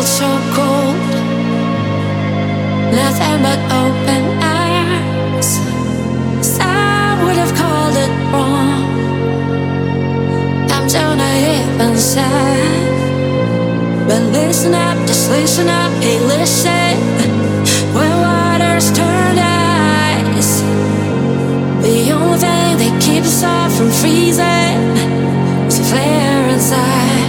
with so cold. Nothing but open arms. Some would have called it wrong. I'm so naive and sad. But listen up, just listen up, hey, listen. When waters turn ice, the only thing that keeps us all from freezing is a flare inside.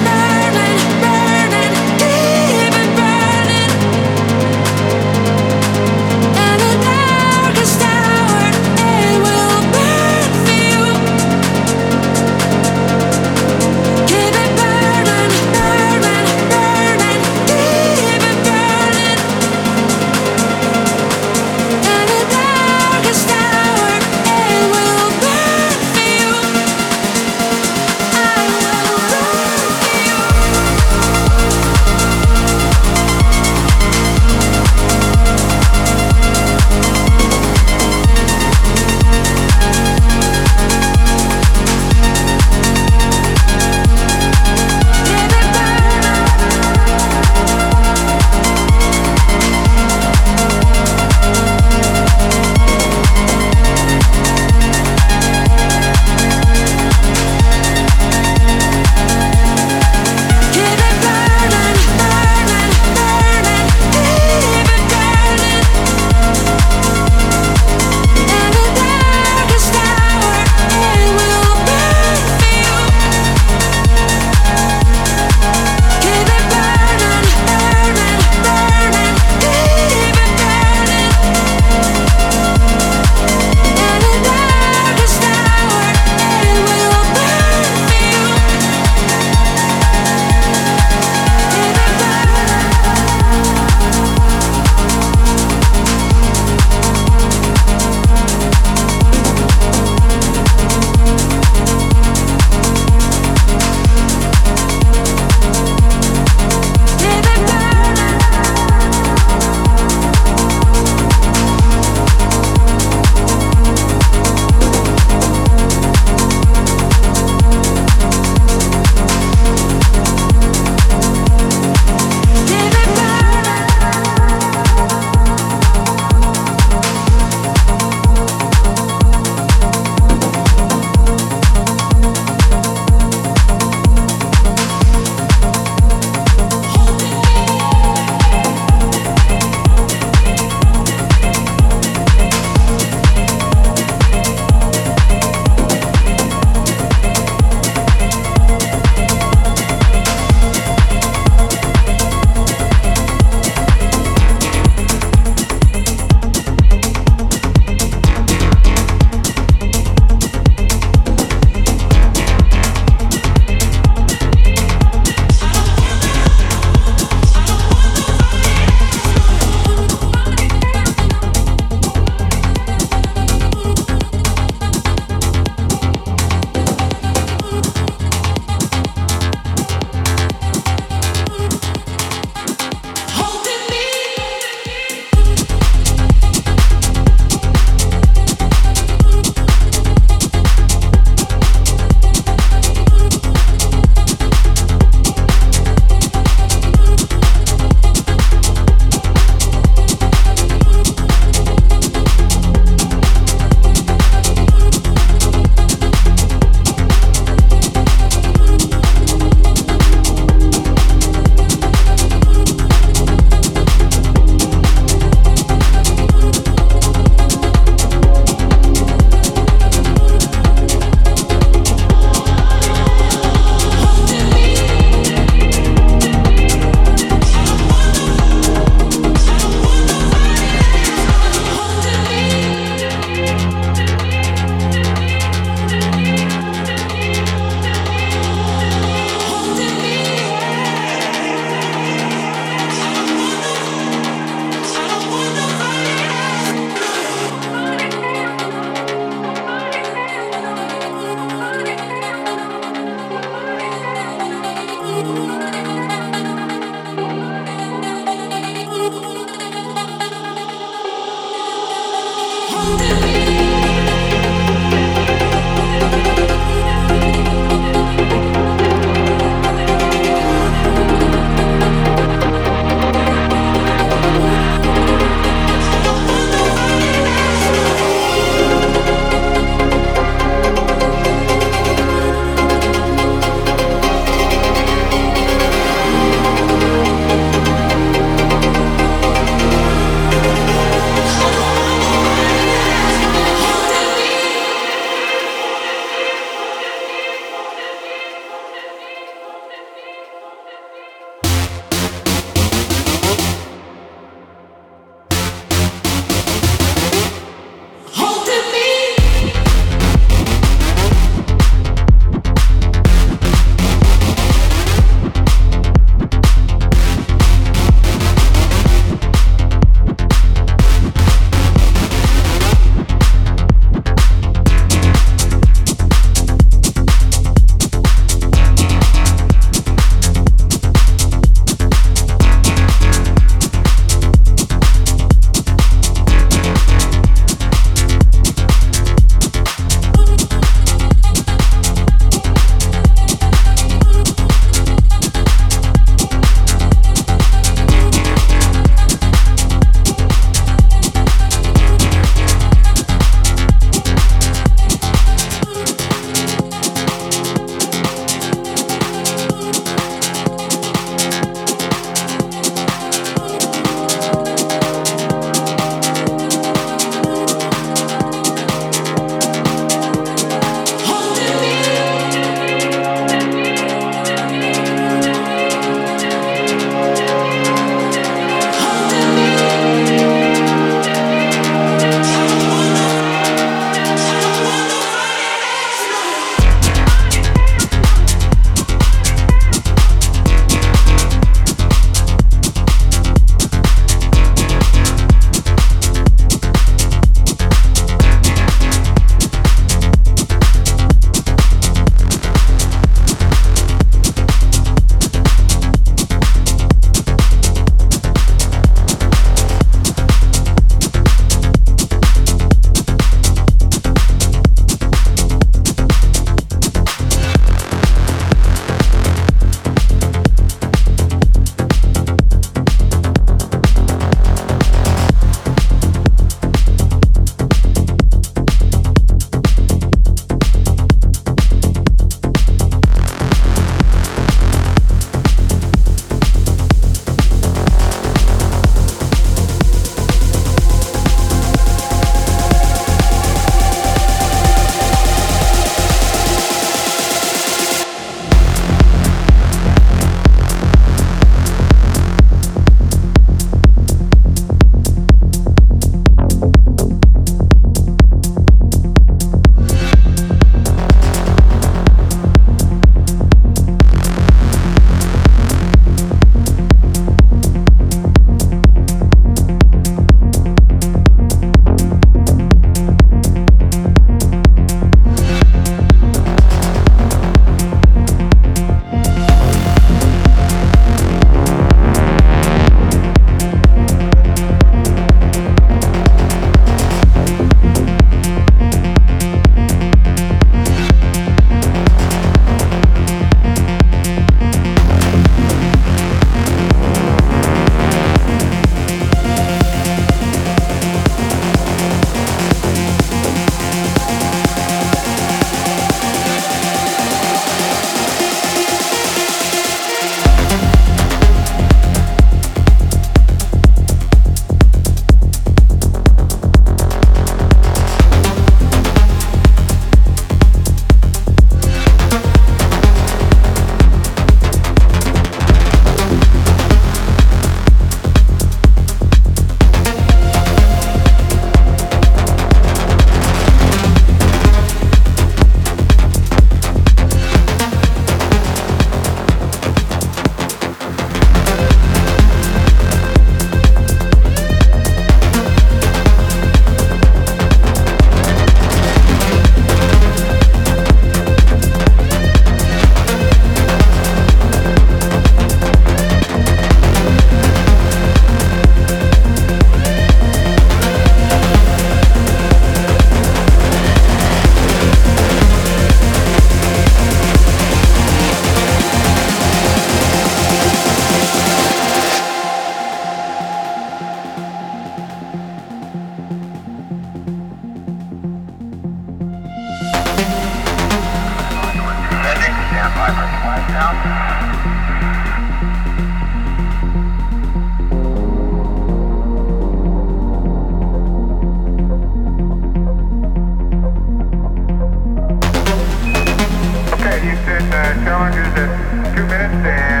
Uh, challenges at two minutes and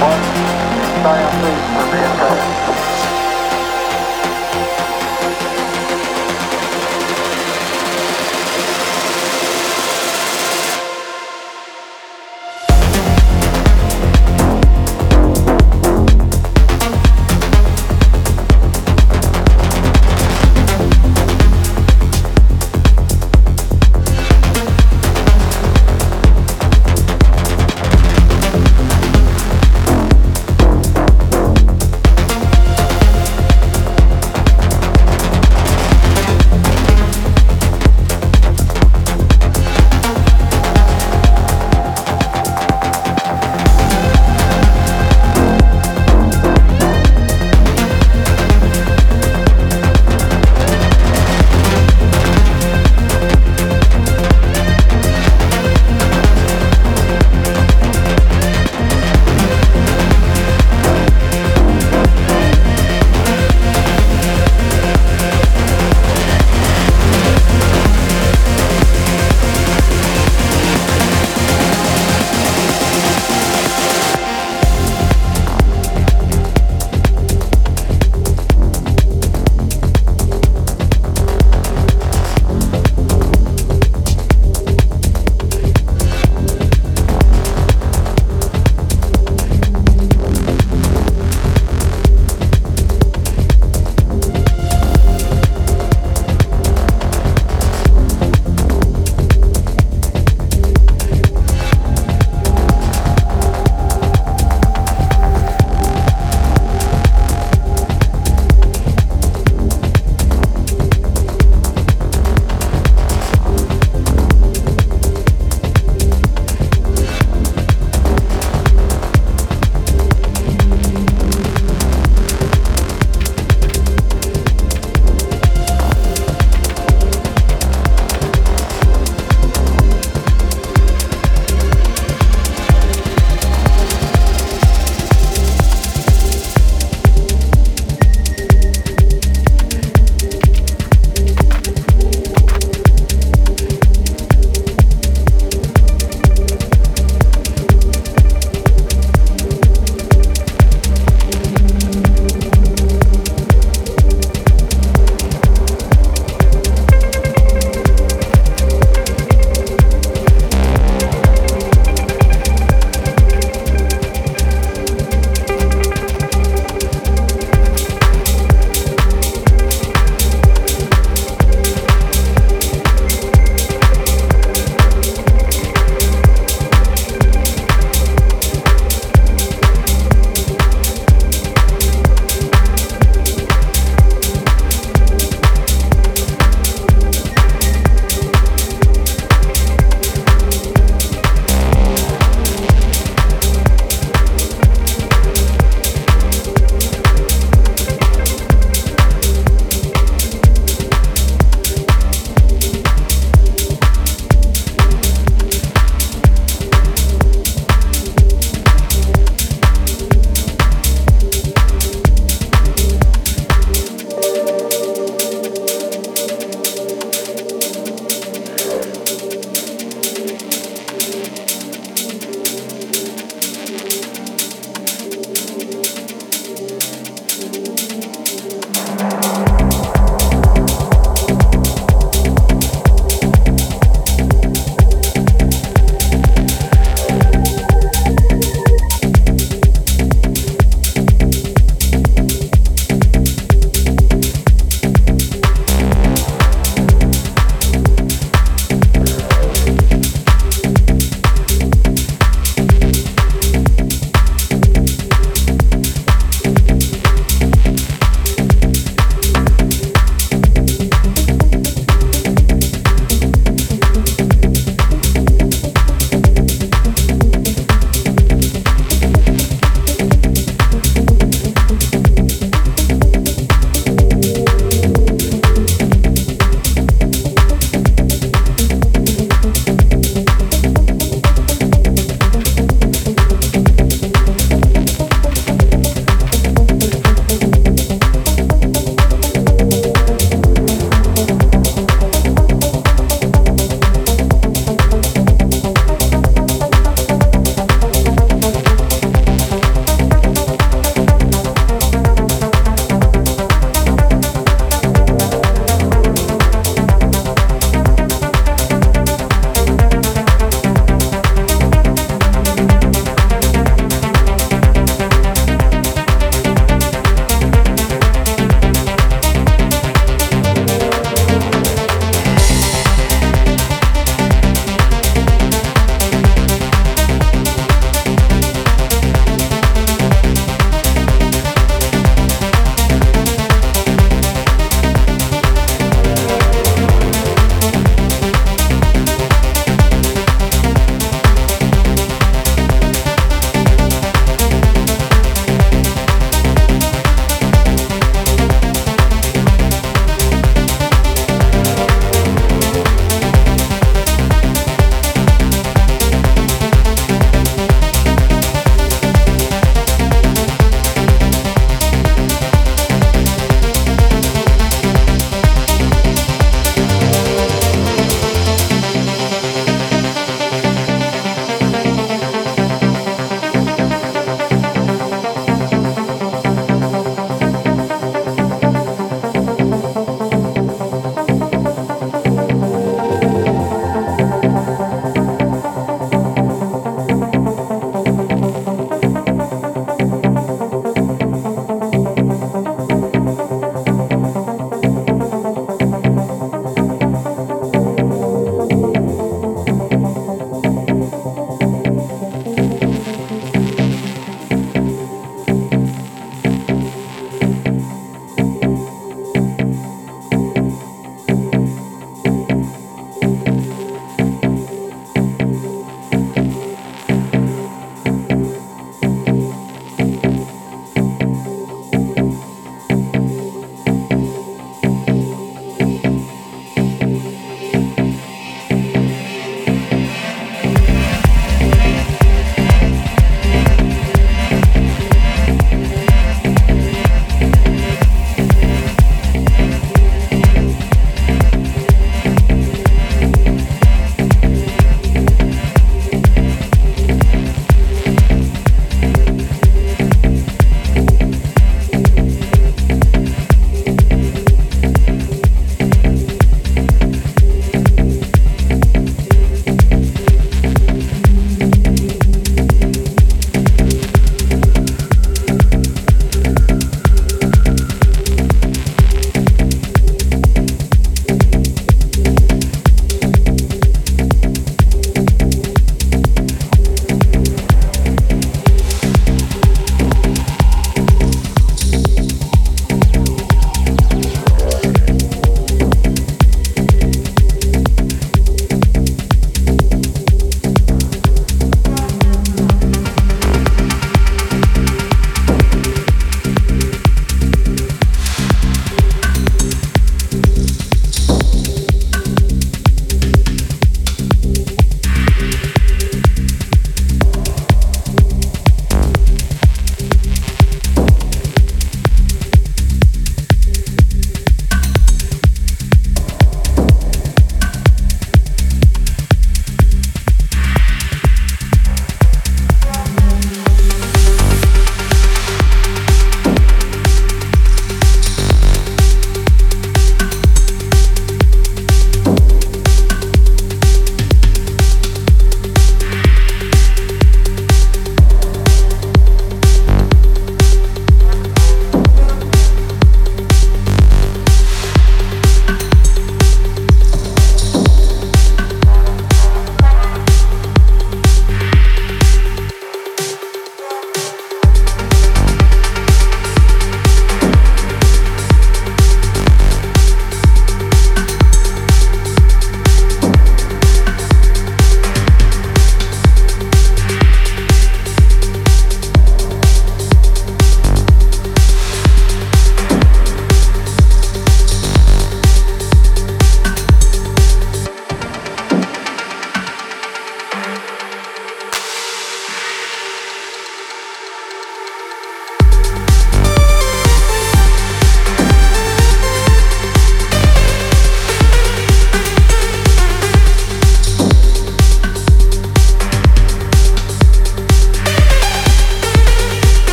One giant leap for mankind.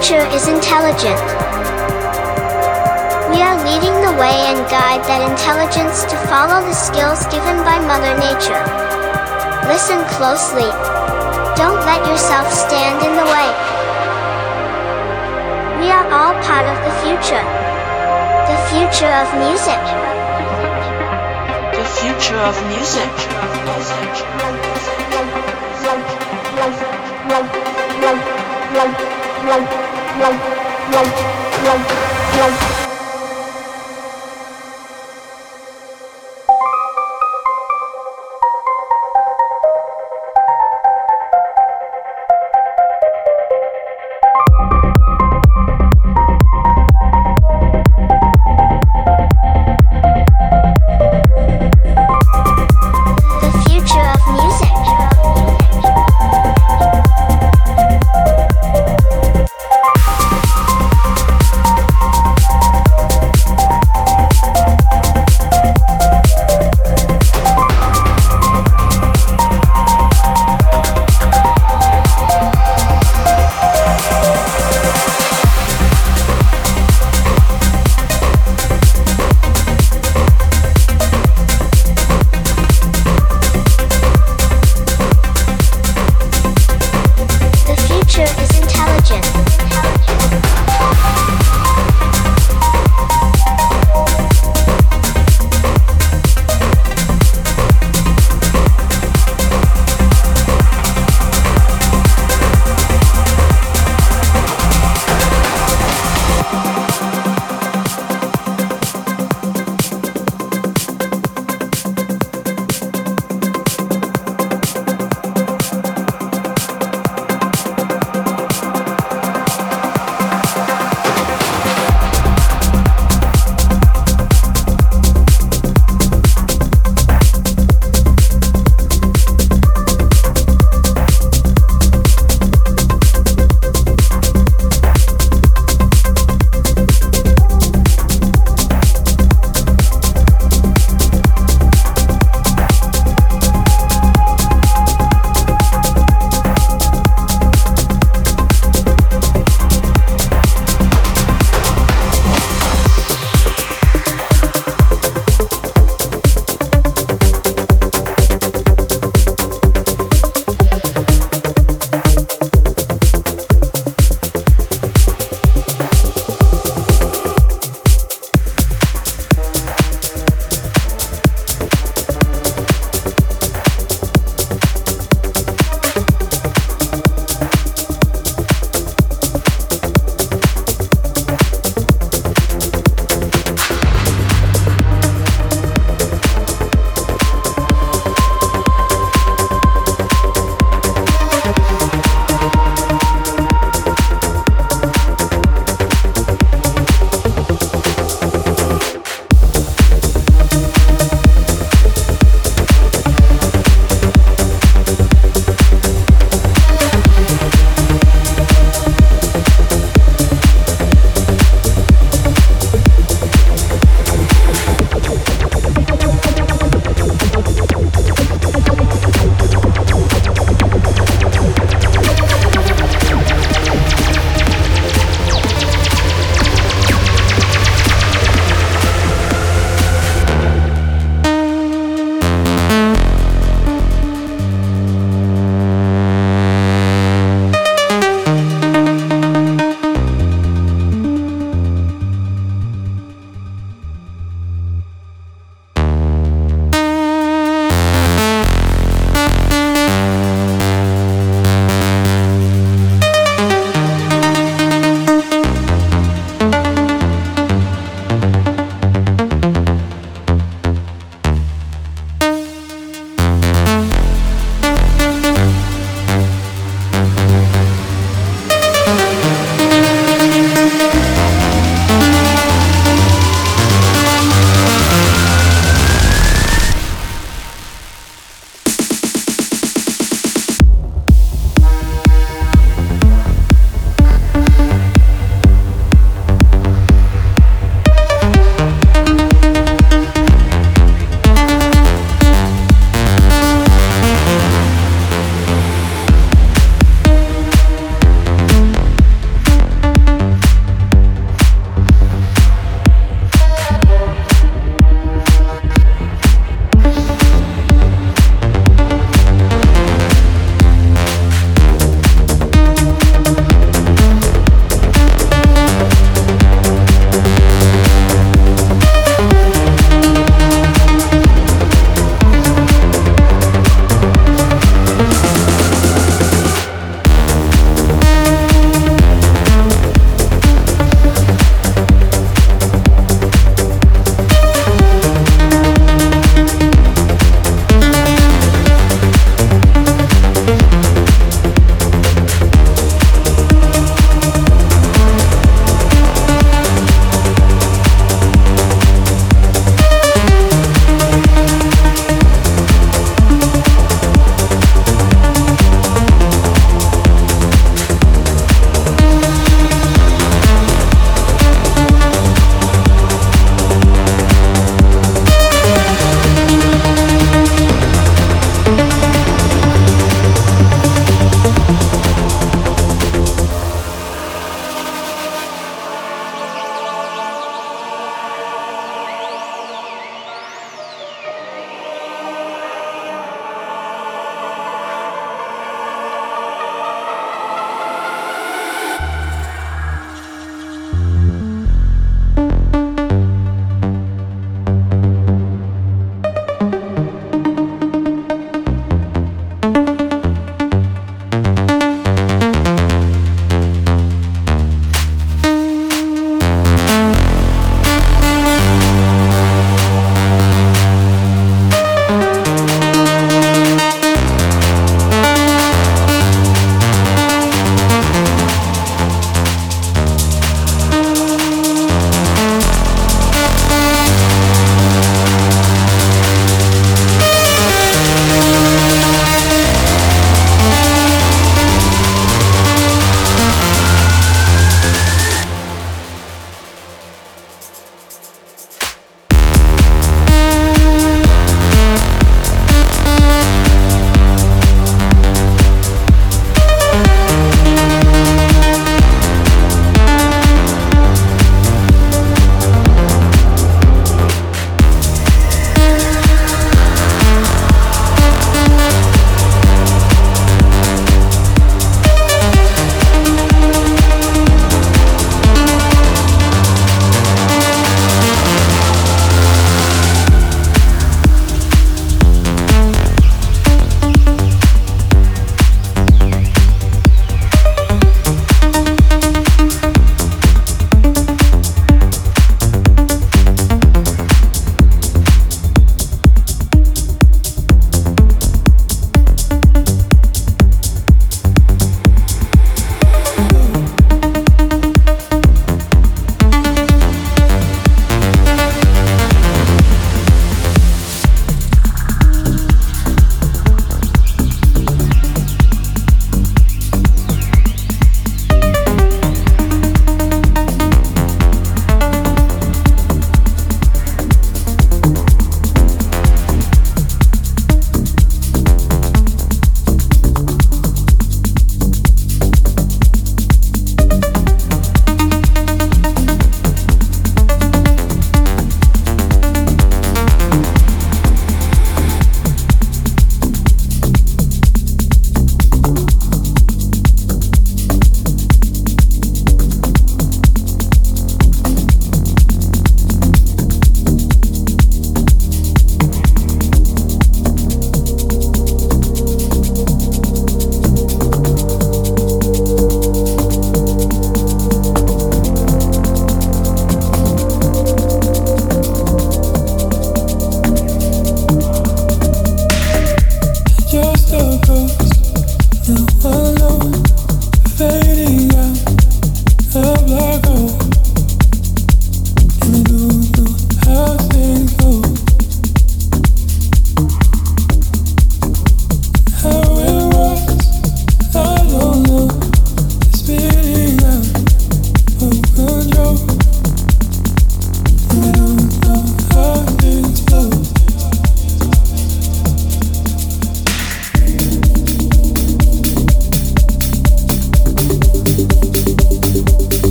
Future is intelligent. We are leading the way and guide that intelligence to follow the skills given by Mother Nature. Listen closely. Don't let yourself stand in the way. We are all part of the future. The future of music. The future of music.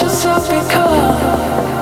yourself because